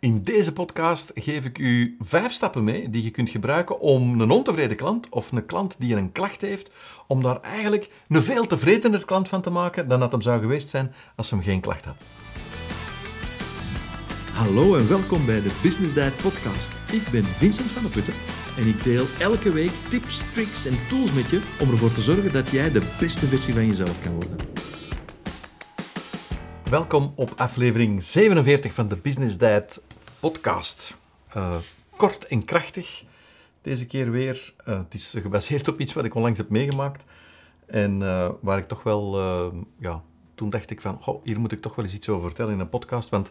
In deze podcast geef ik u vijf stappen mee die je kunt gebruiken om een ontevreden klant of een klant die een klacht heeft, om daar eigenlijk een veel tevredener klant van te maken dan dat hem zou geweest zijn als hem geen klacht had. Hallo en welkom bij de Business Diet Podcast. Ik ben Vincent van der Putten en ik deel elke week tips, tricks en tools met je om ervoor te zorgen dat jij de beste versie van jezelf kan worden. Welkom op aflevering 47 van de Business Diet podcast. Uh, kort en krachtig, deze keer weer. Uh, het is gebaseerd op iets wat ik onlangs heb meegemaakt. En uh, waar ik toch wel, ja, toen dacht ik van, hier moet ik toch wel eens iets over vertellen in een podcast. Want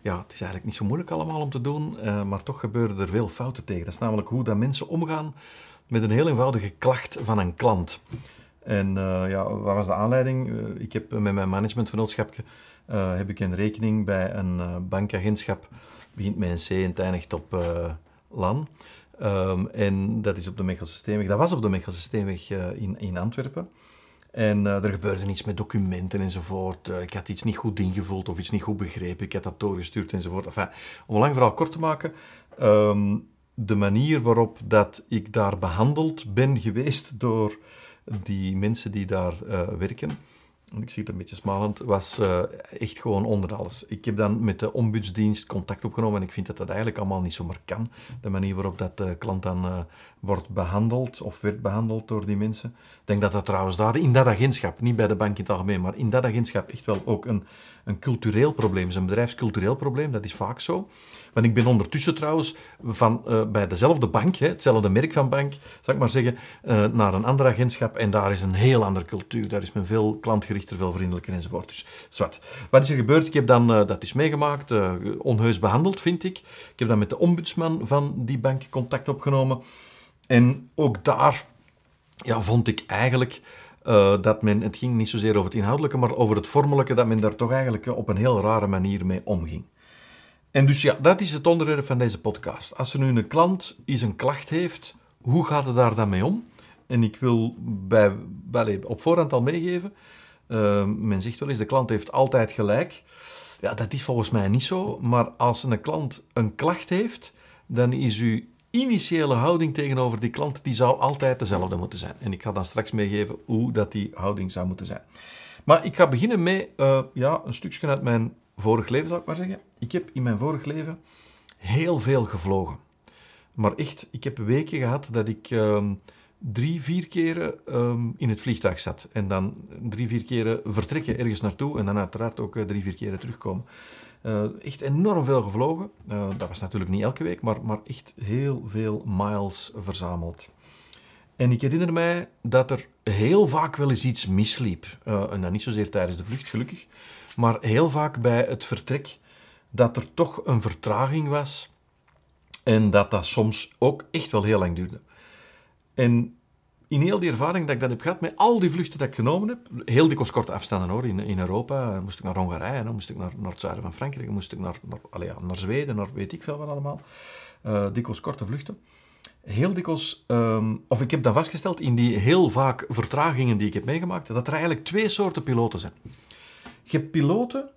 ja, het is eigenlijk niet zo moeilijk allemaal om te doen, maar toch gebeuren er veel fouten tegen. Dat is namelijk hoe dat mensen omgaan met een heel eenvoudige klacht van een klant. En ja, wat was de aanleiding? ik heb met mijn managementvernootschapje heb ik een rekening bij een bankagentschap begint met een C en het eindigt op uh, LAN. Um, en dat is op de Mechelse Steenweg. Dat was op de Mechelse Steenweg uh, in, in Antwerpen. En uh, er gebeurde iets met documenten enzovoort. ik had iets niet goed ingevuld of iets niet goed begrepen. Ik had dat doorgestuurd enzovoort. Enfin, om een lang verhaal kort te maken. Um, de manier waarop dat ik daar behandeld ben geweest door die mensen die daar werken ik zie het een beetje smalend, was uh, echt gewoon onder alles. Ik heb dan met de ombudsdienst contact opgenomen en ik vind dat dat eigenlijk allemaal niet zomaar kan. De manier waarop dat de klant dan uh, wordt behandeld of werd behandeld door die mensen. Ik denk dat dat trouwens daar in dat agentschap, niet bij de bank in het algemeen, maar in dat agentschap echt wel ook een, een cultureel probleem is. Een bedrijfscultureel probleem, dat is vaak zo. Want ik ben ondertussen trouwens van, bij dezelfde bank, hè, hetzelfde merk van bank, zal ik maar zeggen, naar een ander agentschap. En daar is een heel andere cultuur. Daar is men veel veel vriendelijker enzovoort. Dus zwart. Wat is er gebeurd? Ik heb dan, uh, dat is meegemaakt, onheus behandeld, vind ik. Ik heb dan met de ombudsman van die bank contact opgenomen. En ook daar ja, vond ik eigenlijk uh, dat men, het ging niet zozeer over het inhoudelijke, maar over het vormelijke, dat men daar toch eigenlijk op een heel rare manier mee omging. En dus ja, dat is het onderwerp van deze podcast. Als er nu een klant eens een klacht heeft, hoe gaat het daar dan mee om? En ik wil bij, bij op voorhand al meegeven, uh, men zegt wel eens, de klant heeft altijd gelijk. Ja, dat is volgens mij niet zo, maar als een klant een klacht heeft, dan is uw initiële houding tegenover die klant, die zou altijd dezelfde moeten zijn. En ik ga dan straks meegeven hoe dat die houding zou moeten zijn. Maar ik ga beginnen met uh, ja, een stukje uit mijn vorig leven, zou ik maar zeggen. Ik heb in mijn vorig leven heel veel gevlogen. Maar echt, ik heb weken gehad dat ik um, drie, vier keren um, in het vliegtuig zat. En dan drie, vier keren vertrekken ergens naartoe en dan uiteraard ook uh, drie, vier keren terugkomen. Uh, echt enorm veel gevlogen. Uh, dat was natuurlijk niet elke week, maar, maar echt heel veel miles verzameld. En ik herinner mij dat er heel vaak wel eens iets misliep. En dan niet zozeer tijdens de vlucht, gelukkig. Maar heel vaak bij het vertrek dat er toch een vertraging was. En dat dat soms ook echt wel heel lang duurde. En in heel die ervaring dat ik dat heb gehad met al die vluchten die ik genomen heb, heel dikwijls korte afstanden hoor, in, in Europa, moest ik naar Hongarije, dan moest ik naar, naar het zuiden van Frankrijk, moest ik naar, naar, naar Zweden, naar weet ik veel wat allemaal. Uh, dikwijls korte vluchten. Heel dikwijls, um, of ik heb dat vastgesteld in die heel vaak vertragingen die ik heb meegemaakt, dat er eigenlijk twee soorten piloten zijn. Je hebt piloten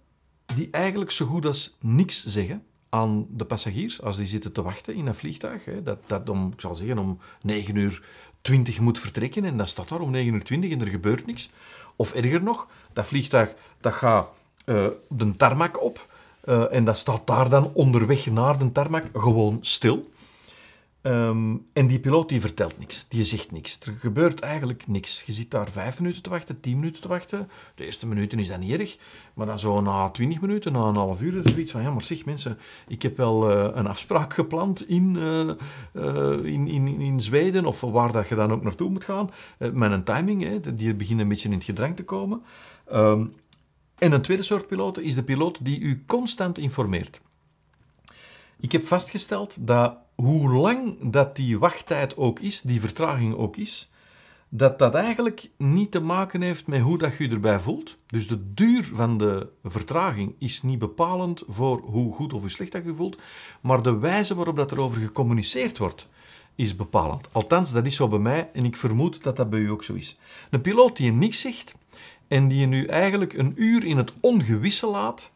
die eigenlijk zo goed als niks zeggen aan de passagiers als die zitten te wachten in een vliegtuig. Hè, dat, dat om, ik zal zeggen, om 9 uur 20 moet vertrekken en dat staat daar om 9 uur 20 en er gebeurt niks. Of erger nog, dat vliegtuig dat gaat uh, de tarmac op uh, en dat staat daar dan onderweg naar de tarmac gewoon stil. Um, en die piloot die vertelt niks, die zegt niks. Er gebeurt eigenlijk niks. Je zit daar vijf minuten te wachten, tien minuten te wachten. De eerste minuten is dat niet erg, maar dan zo na twintig minuten, na een half uur, is zoiets van, ja, maar zeg mensen, ik heb wel uh, een afspraak gepland in, uh, uh, in, in, in Zweden, of waar dat je dan ook naartoe moet gaan, met een timing, hè, die beginnen een beetje in het gedrang te komen. Um, en een tweede soort piloot is de piloot die u constant informeert. Ik heb vastgesteld dat hoe lang dat die wachttijd ook is, die vertraging ook is, dat dat eigenlijk niet te maken heeft met hoe dat je erbij voelt. Dus de duur van de vertraging is niet bepalend voor hoe goed of hoe slecht dat je voelt, maar de wijze waarop dat erover gecommuniceerd wordt is bepalend. Althans, dat is zo bij mij en ik vermoed dat dat bij u ook zo is. Een piloot die je niks zegt en die je nu eigenlijk een uur in het ongewisse laat,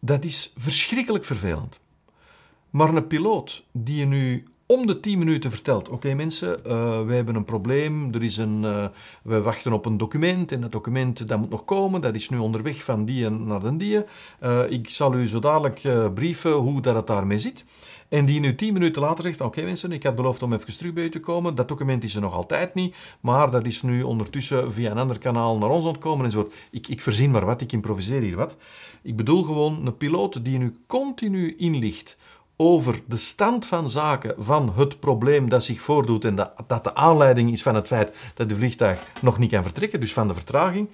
dat is verschrikkelijk vervelend. Maar een piloot die je nu om de 10 minuten vertelt: Oké mensen, uh, wij hebben een probleem. Er is een, uh, we wachten op een document en dat document dat moet nog komen. Dat is nu onderweg van die naar de die. Uh, ik zal u zo dadelijk brieven hoe dat het daarmee zit. En die nu tien minuten later zegt: Oké mensen, ik had beloofd om even terug bij u te komen. Dat document is er nog altijd niet, maar dat is nu ondertussen via een ander kanaal naar ons ontkomen enzovoort. Ik, ik verzin maar wat, ik improviseer hier wat. Ik bedoel gewoon een piloot die nu continu inlicht over de stand van zaken van het probleem dat zich voordoet en dat, de aanleiding is van het feit dat de vliegtuig nog niet kan vertrekken, dus van de vertraging,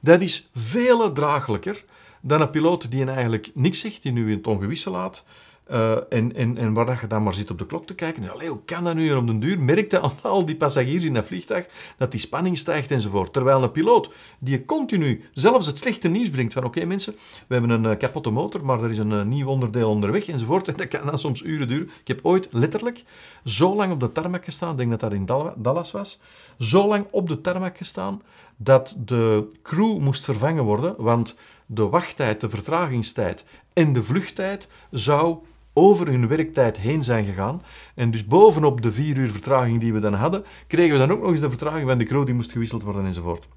dat is veel draaglijker dan een piloot die eigenlijk niks zegt, die nu in het ongewisse laat, uh, en, en, en waar je dan maar zit op de klok te kijken. Dus, allee, hoe kan dat nu? En op den duur merkte aan al die passagiers in dat vliegtuig dat die spanning stijgt enzovoort. Terwijl een piloot die continu zelfs het slechte nieuws brengt van oké mensen, we hebben een uh, kapotte motor, maar er is een uh, nieuw onderdeel onderweg enzovoort. En dat kan dan soms uren duren. Ik heb ooit letterlijk zo lang op de tarmac gestaan, ik denk dat dat in Dallas was, zo lang op de tarmac gestaan dat de crew moest vervangen worden, want de wachttijd, de vertragingstijd en de vluchttijd zou over hun werktijd heen zijn gegaan. En dus bovenop de vier uur vertraging die we dan hadden, kregen we dan ook nog eens de vertraging van de crew die moest gewisseld worden enzovoort.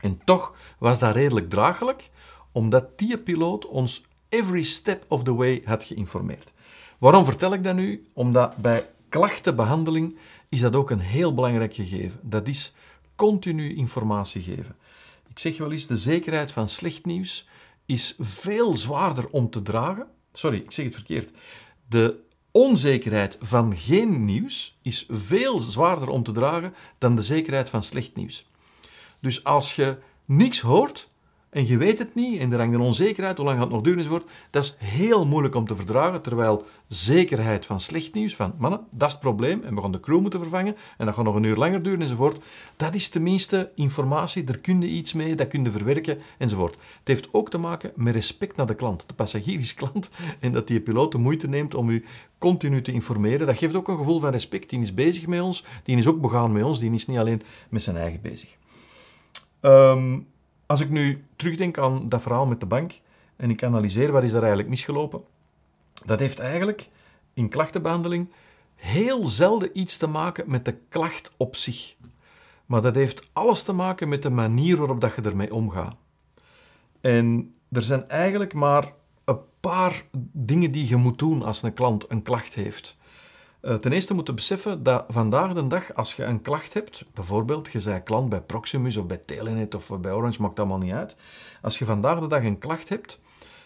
En toch was dat redelijk draaglijk, omdat die piloot ons every step of the way had geïnformeerd. Waarom vertel ik dat nu? Omdat bij klachtenbehandeling is dat ook een heel belangrijk gegeven. Dat is continu informatie geven. Ik zeg wel eens, de zekerheid van slecht nieuws is veel zwaarder om te dragen Sorry, ik zeg het verkeerd. De onzekerheid van geen nieuws is veel zwaarder om te dragen dan de zekerheid van slecht nieuws. Dus als je niks hoort, en je weet het niet en er hangt een onzekerheid, hoe lang gaat het nog duren enzovoort, dat is heel moeilijk om te verdragen, terwijl zekerheid van slecht nieuws, van mannen, dat is het probleem en we gaan de crew moeten vervangen en dat gaat nog een uur langer duren enzovoort, dat is tenminste informatie, daar kun je iets mee, dat kun je verwerken enzovoort. Het heeft ook te maken met respect naar de klant. De passagier is klant en dat die piloot de moeite neemt om u continu te informeren, dat geeft ook een gevoel van respect. Die is bezig met ons, die is ook begaan met ons, die is niet alleen met zijn eigen bezig. Um, als ik nu terugdenk aan dat verhaal met de bank en ik analyseer wat is daar eigenlijk misgelopen, dat heeft eigenlijk in klachtenbehandeling heel zelden iets te maken met de klacht op zich. Maar dat heeft alles te maken met de manier waarop dat je ermee omgaat. En er zijn eigenlijk maar een paar dingen die je moet doen als een klant een klacht heeft. Uh, ten eerste moeten beseffen dat vandaag de dag, als je een klacht hebt, bijvoorbeeld je bent klant bij Proximus of bij Telenet of bij Orange, maakt allemaal niet uit. Als je vandaag de dag een klacht hebt,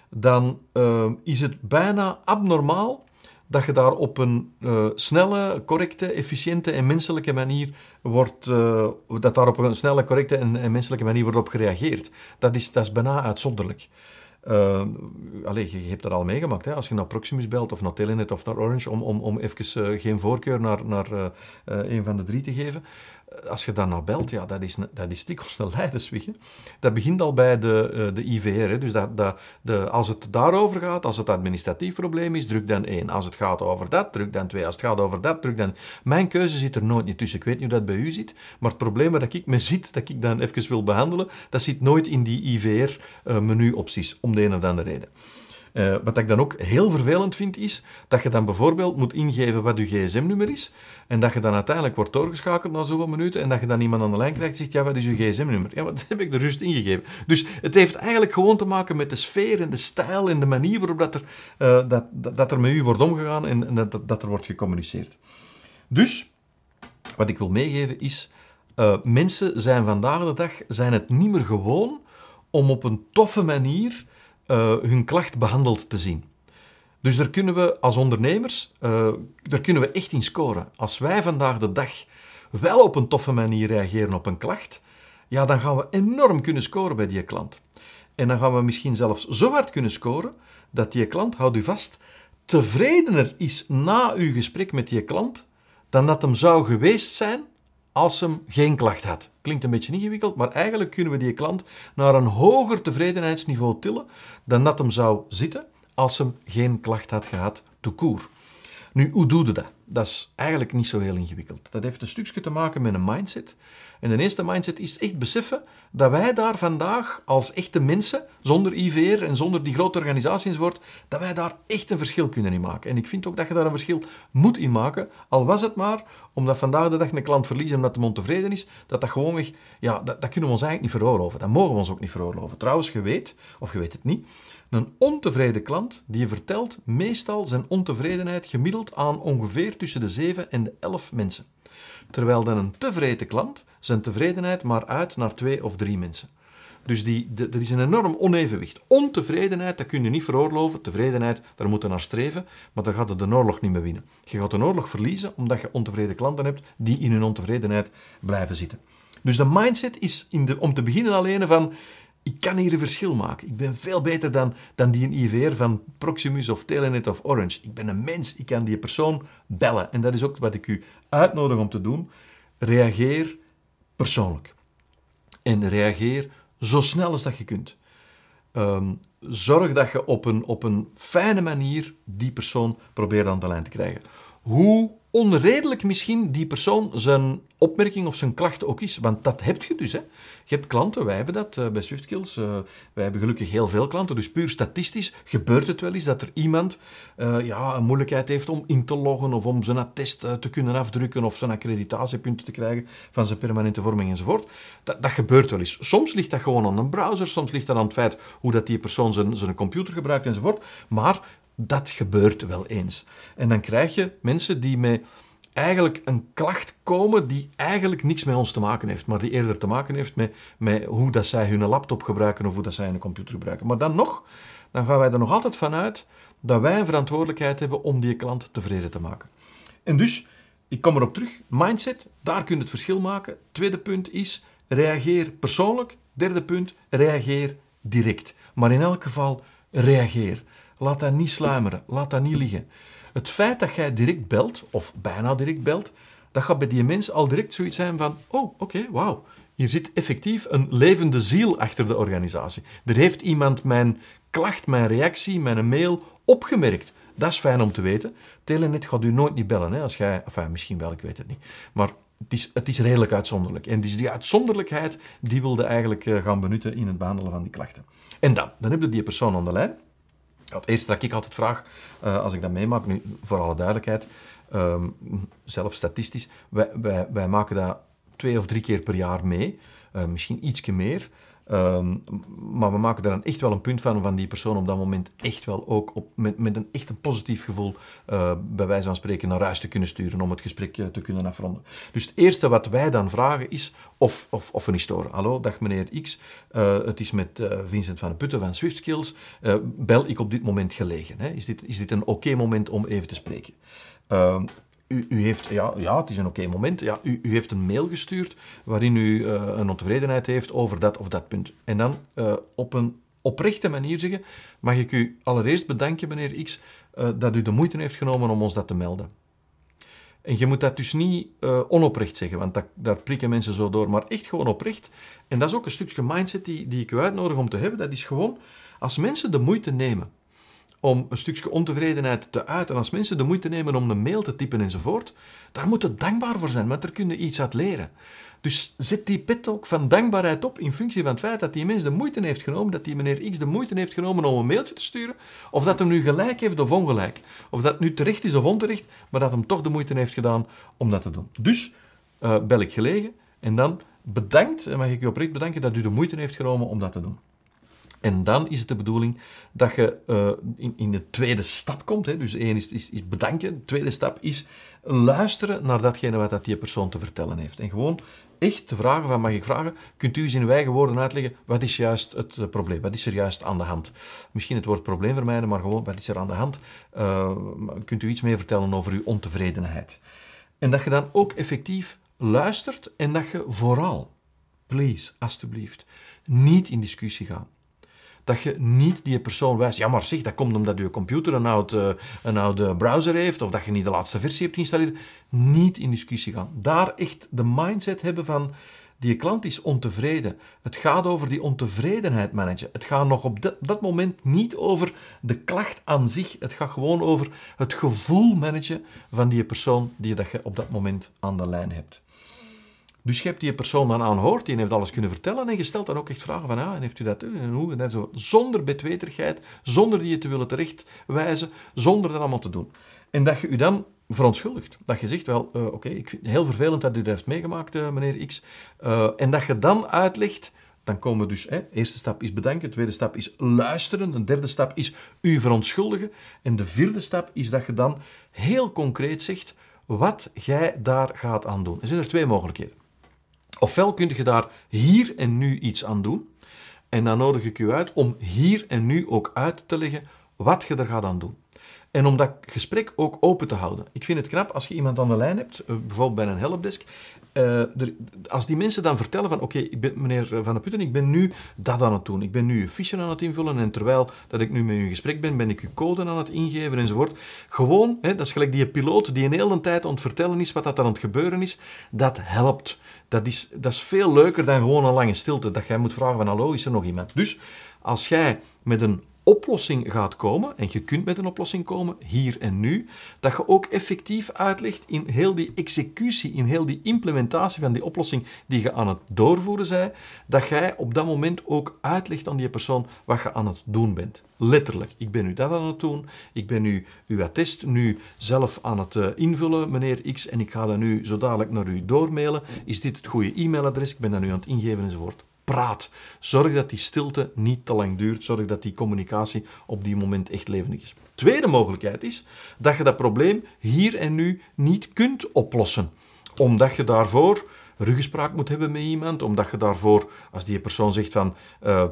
dan uh, is het bijna abnormaal dat je daar op een uh, snelle, correcte, efficiënte en menselijke manier wordt, dat daar op een snelle, correcte en, en, menselijke manier wordt op gereageerd. Dat is, dat is bijna uitzonderlijk. Uh, je, hebt dat al meegemaakt. Hè? Als je naar Proximus belt of naar Telenet of naar Orange, om, om, om even uh, geen voorkeur naar, naar uh, een van de drie te geven als je naar belt, ja, dat is, dat is dikwijls een leidersweg. Dat begint al bij de, de IVR. Hè. Dus dat, dat, de, als het daarover gaat, als het administratief probleem is, druk dan één. Als het gaat over dat, druk dan twee. Als het gaat over dat, druk dan... Mijn keuze zit er nooit niet tussen. Ik weet niet hoe dat bij u zit, maar het probleem waar ik me zit, dat ik dan even wil behandelen, dat zit nooit in die IVR-menu-opties, eh, om de een of andere reden. Uh, wat ik dan ook heel vervelend vind, is dat je dan bijvoorbeeld moet ingeven wat je gsm-nummer is, en dat je dan uiteindelijk wordt doorgeschakeld na zoveel minuten, en dat je dan iemand aan de lijn krijgt en zegt, ja, wat is je gsm-nummer? Ja, dat heb ik er juist ingegeven. Dus het heeft eigenlijk gewoon te maken met de sfeer en de stijl en de manier waarop dat er, uh, dat, dat, er met u wordt omgegaan en, en dat, dat er wordt gecommuniceerd. Dus, wat ik wil meegeven is, uh, mensen zijn vandaag de dag zijn het niet meer gewoon om op een toffe manier uh, hun klacht behandeld te zien. Dus daar kunnen we als ondernemers, uh, daar kunnen we echt in scoren. Als wij vandaag de dag wel op een toffe manier reageren op een klacht, ja, dan gaan we enorm kunnen scoren bij die klant. En dan gaan we misschien zelfs zo hard kunnen scoren dat die klant, houd u vast, tevredener is na uw gesprek met die klant dan dat hem zou geweest zijn als hem geen klacht had. Klinkt een beetje ingewikkeld, maar eigenlijk kunnen we die klant naar een hoger tevredenheidsniveau tillen dan dat hem zou zitten als hem geen klacht had gehad, to koer. Nu, hoe doe je dat? Dat is eigenlijk niet zo heel ingewikkeld. Dat heeft een stukje te maken met een mindset. En de eerste mindset is echt beseffen dat wij daar vandaag als echte mensen, zonder IVR en zonder die grote organisaties wordt, dat wij daar echt een verschil kunnen in maken. En ik vind ook dat je daar een verschil moet in maken, al was het maar omdat vandaag de dag een klant verliezen omdat de ontevreden is, dat dat gewoonweg, ja, dat, dat kunnen we ons eigenlijk niet veroorloven. Dat mogen we ons ook niet veroorloven. Trouwens, je weet, of je weet het niet, een ontevreden klant die vertelt meestal zijn ontevredenheid gemiddeld aan ongeveer tussen de 7 en de 11 mensen. Terwijl dan een tevreden klant zijn tevredenheid maar uit naar twee of drie mensen. Dus die, dat is een enorm onevenwicht. Ontevredenheid, dat kun je niet veroorloven. Tevredenheid, daar moeten naar streven. Maar daar gaat je de oorlog niet mee winnen. Je gaat een oorlog verliezen omdat je ontevreden klanten hebt die in hun ontevredenheid blijven zitten. Dus de mindset is in de, om te beginnen alleen van ik kan hier een verschil maken. Ik ben veel beter dan, dan die IVR van Proximus of Telenet of Orange. Ik ben een mens, ik kan die persoon bellen. En dat is ook wat ik u uitnodig om te doen. Reageer persoonlijk. En reageer zo snel als dat je kunt. Um, zorg dat je op een, op een fijne manier die persoon probeert aan de lijn te krijgen. Hoe onredelijk misschien die persoon zijn opmerking of zijn klacht ook is. Want dat heb je dus. Hè. Je hebt klanten, wij hebben dat uh, bij SwiftKills. Uh, wij hebben gelukkig heel veel klanten. Dus puur statistisch gebeurt het wel eens dat er iemand uh, ja, een moeilijkheid heeft om in te loggen of om zijn attest te kunnen afdrukken of zijn accreditatiepunten te krijgen van zijn permanente vorming enzovoort. Dat, dat gebeurt wel eens. Soms ligt dat gewoon aan een browser, soms ligt dat aan het feit hoe dat die persoon zijn, zijn computer gebruikt enzovoort. Maar dat gebeurt wel eens. En dan krijg je mensen die met eigenlijk een klacht komen die eigenlijk niks met ons te maken heeft, maar die eerder te maken heeft met, met hoe dat zij hun laptop gebruiken of hoe dat zij een computer gebruiken. Maar dan nog, dan gaan wij er nog altijd vanuit dat wij een verantwoordelijkheid hebben om die klant tevreden te maken. En dus, ik kom erop terug, mindset, daar kun je het verschil maken. Tweede punt is, reageer persoonlijk. Derde punt, reageer direct. Maar in elk geval, reageer. Laat dat niet sluimeren, laat dat niet liggen. Het feit dat jij direct belt, of bijna direct belt, dat gaat bij die mens al direct zoiets zijn van, oh, oké, wauw. Hier zit effectief een levende ziel achter de organisatie. Er heeft iemand mijn klacht, mijn reactie, mijn mail opgemerkt. Dat is fijn om te weten. Telenet gaat u nooit niet bellen, hè, als jij... Enfin, misschien wel, ik weet het niet. Maar het is, het is redelijk uitzonderlijk. En die uitzonderlijkheid, die wilde eigenlijk eh, gaan benutten in het behandelen van die klachten. En dan, dan heb je die persoon aan de lijn. Het eerste dat ik altijd vraag, uh, als ik dat meemaak, nu voor alle duidelijkheid, um, zelf statistisch, wij, wij, maken dat twee of drie keer per jaar mee, uh, misschien ietsje meer. Um, maar we maken daar dan echt wel een punt van, van die persoon op dat moment echt wel ook op, met, een echt een positief gevoel, uh, bij wijze van spreken, naar huis te kunnen sturen om het gesprek uh, te kunnen afronden. Dus het eerste wat wij dan vragen is of, of, of een historie. Hallo, dag meneer X, uh, het is met Vincent van de Putten van Swift Skills. bel ik op dit moment gelegen? Hè? Is, dit, is dit een oké moment om even te spreken? U, u, heeft, ja, ja, het is een oké moment. Ja, u, u, heeft een mail gestuurd waarin u uh, een ontevredenheid heeft over dat of dat punt. En dan uh, op een oprechte manier zeggen: Mag ik u allereerst bedanken, meneer X, uh, dat u de moeite heeft genomen om ons dat te melden. En je moet dat dus niet onoprecht zeggen, want dat, daar prikken mensen zo door, maar echt gewoon oprecht. En dat is ook een stukje mindset die, die ik u uitnodig om te hebben. Dat is gewoon, als mensen de moeite nemen om een stukje ontevredenheid te uiten. Als mensen de moeite nemen om een mail te typen enzovoort, daar moet je dankbaar voor zijn, want daar kun je iets uit leren. Dus zet die pet ook van dankbaarheid op in functie van het feit dat die mens de moeite heeft genomen, dat die meneer X de moeite heeft genomen om een mailtje te sturen, of dat hem nu gelijk heeft of ongelijk. Of dat nu terecht is of onterecht, maar dat hem toch de moeite heeft gedaan om dat te doen. Dus uh, bel ik gelegen en dan bedankt, en mag ik u oprecht bedanken dat u de moeite heeft genomen om dat te doen. En dan is het de bedoeling dat je uh, in, in de tweede stap komt. Hè. Dus één is, is, bedanken. De tweede stap is luisteren naar datgene wat dat die persoon te vertellen heeft. En gewoon echt te vragen van, mag ik vragen, kunt u eens in uw eigen woorden uitleggen, wat is juist het uh, probleem? Wat is er juist aan de hand? Misschien het woord probleem vermijden, maar gewoon, wat is er aan de hand? Uh, kunt u iets meer vertellen over uw ontevredenheid? En dat je dan ook effectief luistert en dat je vooral, please, alstublieft, niet in discussie gaat dat je niet die persoon wijst, ja maar zeg, dat komt omdat je computer een, oud, uh, een oude browser heeft of dat je niet de laatste versie hebt geïnstalleerd. Niet in discussie gaan. Daar echt de mindset hebben van, Die klant is ontevreden. Het gaat over die ontevredenheid managen. Het gaat nog op dat, dat moment niet over de klacht aan zich. Het gaat gewoon over het gevoel managen van die persoon die dat je op dat moment aan de lijn hebt. Dus je hebt die persoon dan aanhoord, die heeft alles kunnen vertellen en je stelt dan ook echt vragen van, ja, en heeft u dat, en hoe, en zo, zonder betweterigheid, zonder die je te willen terechtwijzen, zonder dat allemaal te doen. En dat je u dan verontschuldigt. Dat je zegt, wel, uh, oké, ik vind het heel vervelend dat u dat heeft meegemaakt, uh, meneer X. En dat je dan uitlegt, dan komen dus, hè, eerste stap is bedanken, de tweede stap is luisteren, de derde stap is u verontschuldigen, en de vierde stap is dat je dan heel concreet zegt wat jij daar gaat aan doen. Er zijn er twee mogelijkheden. Ofwel kun je daar hier en nu iets aan doen, en dan nodig ik u uit om hier en nu ook uit te leggen wat je er gaat aan doen. En om dat gesprek ook open te houden. Ik vind het knap als je iemand aan de lijn hebt, eh, bijvoorbeeld bij een helpdesk. Uh, als die mensen dan vertellen van oké, meneer Van der Putten, ik ben nu dat aan het doen. Ik ben nu uw fiche aan het invullen en terwijl dat ik nu met u in gesprek ben, ben ik uw code aan het ingeven enzovoort. Gewoon, hè, dat is gelijk die piloot die een hele tijd aan het vertellen is wat dat aan het gebeuren is. Dat helpt. Dat is, dat is veel leuker dan gewoon een lange stilte. Dat jij moet vragen van hallo, is er nog iemand? Dus als jij met een oplossing gaat komen, en je kunt met een oplossing komen, hier en nu, dat je ook effectief uitlegt in heel die executie, in heel die implementatie van die oplossing die je aan het doorvoeren bent, dat jij op dat moment ook uitlegt aan die persoon wat je aan het doen bent. Letterlijk, ik ben nu dat aan het doen, ik ben nu uw attest nu zelf aan het eh, invullen, meneer X, en ik ga dat nu zo dadelijk naar u doormailen. Is dit het goede e-mailadres? Ik ben dat nu aan het ingeven enzovoort praat. Zorg dat die stilte niet te lang duurt. Zorg dat die communicatie op die moment echt levendig is. Tweede mogelijkheid is dat je dat probleem hier en nu niet kunt oplossen. Omdat je daarvoor ruggespraak moet hebben met iemand. Omdat je daarvoor, als die persoon zegt van... Uh,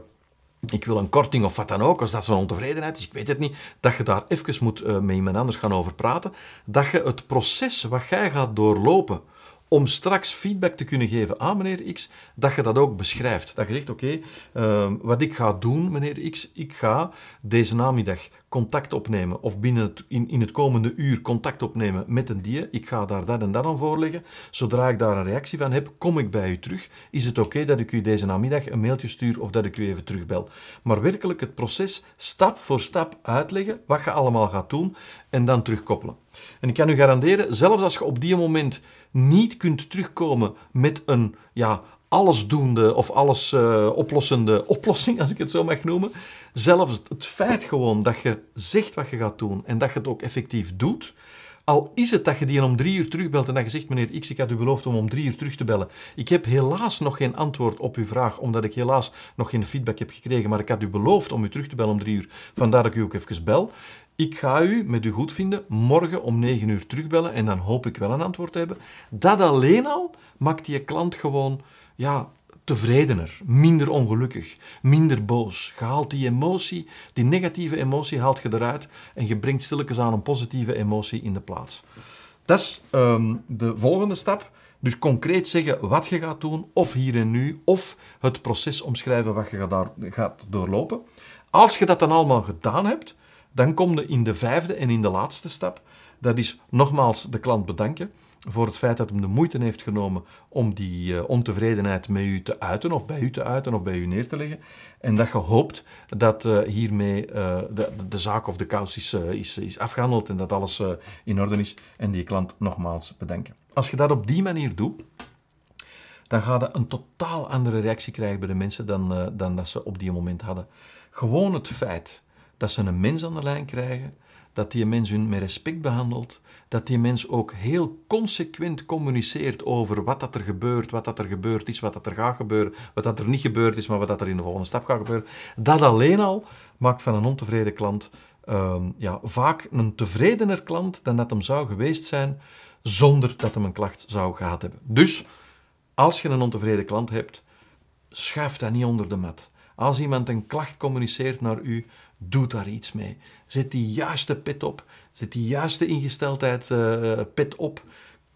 ik wil een korting of wat dan ook, als dat zo'n ontevredenheid is, ik weet het niet, dat je daar even moet uh, met iemand anders gaan over praten, dat je het proces wat jij gaat doorlopen om straks feedback te kunnen geven aan meneer X, dat je dat ook beschrijft. Dat je zegt, oké, uh, wat ik ga doen, meneer X, ik ga deze namiddag contact opnemen, of binnen het, in, in het komende uur contact opnemen met een die. Ik ga daar dat en dat aan voorleggen. Zodra ik daar een reactie van heb, kom ik bij u terug. Is het oké dat ik u deze namiddag een mailtje stuur of dat ik u even terugbel? Maar werkelijk het proces stap voor stap uitleggen, wat je allemaal gaat doen, en dan terugkoppelen. En ik kan u garanderen, zelfs als je op die moment niet kunt terugkomen met een ja, allesdoende of alles uh, oplossende oplossing, als ik het zo mag noemen. Zelfs het feit gewoon dat je zegt wat je gaat doen en dat je het ook effectief doet, al is het dat je die om drie uur terugbelt en dat je zegt, meneer X, ik had u beloofd om om drie uur terug te bellen. Ik heb helaas nog geen antwoord op uw vraag, omdat ik helaas nog geen feedback heb gekregen, maar ik had u beloofd om u terug te bellen om drie uur. Vandaar dat ik u ook even bel. Ik ga u, met u goed vinden, morgen om 9 uur terugbellen en dan hoop ik wel een antwoord te hebben. Dat alleen al maakt die klant gewoon ja, tevredener, minder ongelukkig, minder boos. Je haalt die emotie, die negatieve emotie haalt je eruit en je brengt stilletjes aan een positieve emotie in de plaats. Dat is um, de volgende stap. Dus concreet zeggen wat je gaat doen, of hier en nu, of het proces omschrijven wat je gaat doorlopen. Als je dat dan allemaal gedaan hebt, dan kom je in de vijfde en in de laatste stap. Dat is nogmaals de klant bedanken voor het feit dat hij de moeite heeft genomen om die uh, ontevredenheid met u te uiten, of bij u te uiten, of bij u neer te leggen. En dat je hoopt dat uh, hiermee uh, de, zaak of de kous is afgehandeld en dat alles in orde is. En die klant nogmaals bedanken. Als je dat op die manier doet, dan ga je een totaal andere reactie krijgen bij de mensen dan, dan dat ze op die moment hadden. Gewoon het feit dat ze een mens aan de lijn krijgen, dat die mens hun met respect behandelt, dat die mens ook heel consequent communiceert over wat dat er gebeurt, wat dat er gebeurd is, wat dat er gaat gebeuren, wat dat er niet gebeurd is, maar wat dat er in de volgende stap gaat gebeuren. Dat alleen al maakt van een ontevreden klant um, ja, vaak een tevredener klant dan dat hem zou geweest zijn zonder dat hem een klacht zou gehad hebben. Dus, als je een ontevreden klant hebt, schuif dat niet onder de mat. Als iemand een klacht communiceert naar u, doe daar iets mee. Zet die juiste pet op. Zet die juiste ingesteldheid uh, pet op.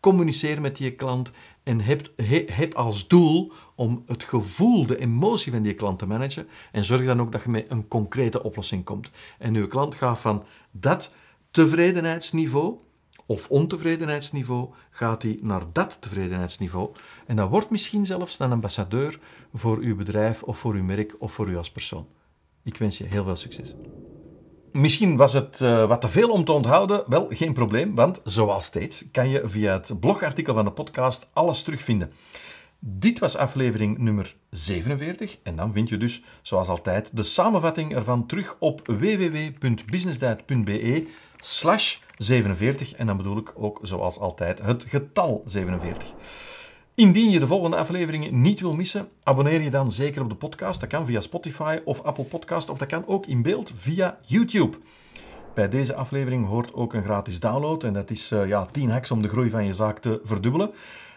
Communiceer met die klant en heb, heb als doel om het gevoel, de emotie van die klant te managen. En zorg dan ook dat je met een concrete oplossing komt. En uw klant gaat van dat tevredenheidsniveau of ontevredenheidsniveau, gaat hij naar dat tevredenheidsniveau. En dat wordt misschien zelfs een ambassadeur voor uw bedrijf of voor uw merk of voor u als persoon. Ik wens je heel veel succes. Misschien was het uh, wat te veel om te onthouden. Wel, geen probleem, want zoals steeds kan je via het blogartikel van de podcast alles terugvinden. Dit was aflevering nummer 47 en dan vind je dus, zoals altijd, de samenvatting ervan terug op www.businessdiet.be slash 47 en dan bedoel ik ook, zoals altijd, het getal 47. Indien je de volgende afleveringen niet wil missen, abonneer je dan zeker op de podcast. Dat kan via Spotify of Apple Podcast of dat kan ook in beeld via YouTube. Bij deze aflevering hoort ook een gratis download en dat is uh, ja, 10 hacks om de groei van je zaak te verdubbelen.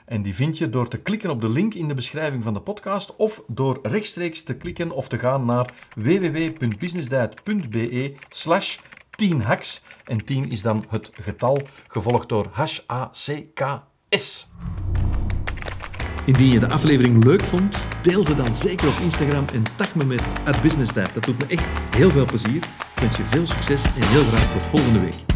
En die vind je door te klikken op de link in de beschrijving van de podcast of door rechtstreeks te klikken of te gaan naar www.businessdiet.be slash 10 hacks. En 10 is dan het getal, gevolgd door H-A-C-K-S. Indien je de aflevering leuk vond, deel ze dan zeker op Instagram en tag me met businessdiet. Dat doet me echt heel veel plezier. Ik wens je veel succes en heel graag tot volgende week.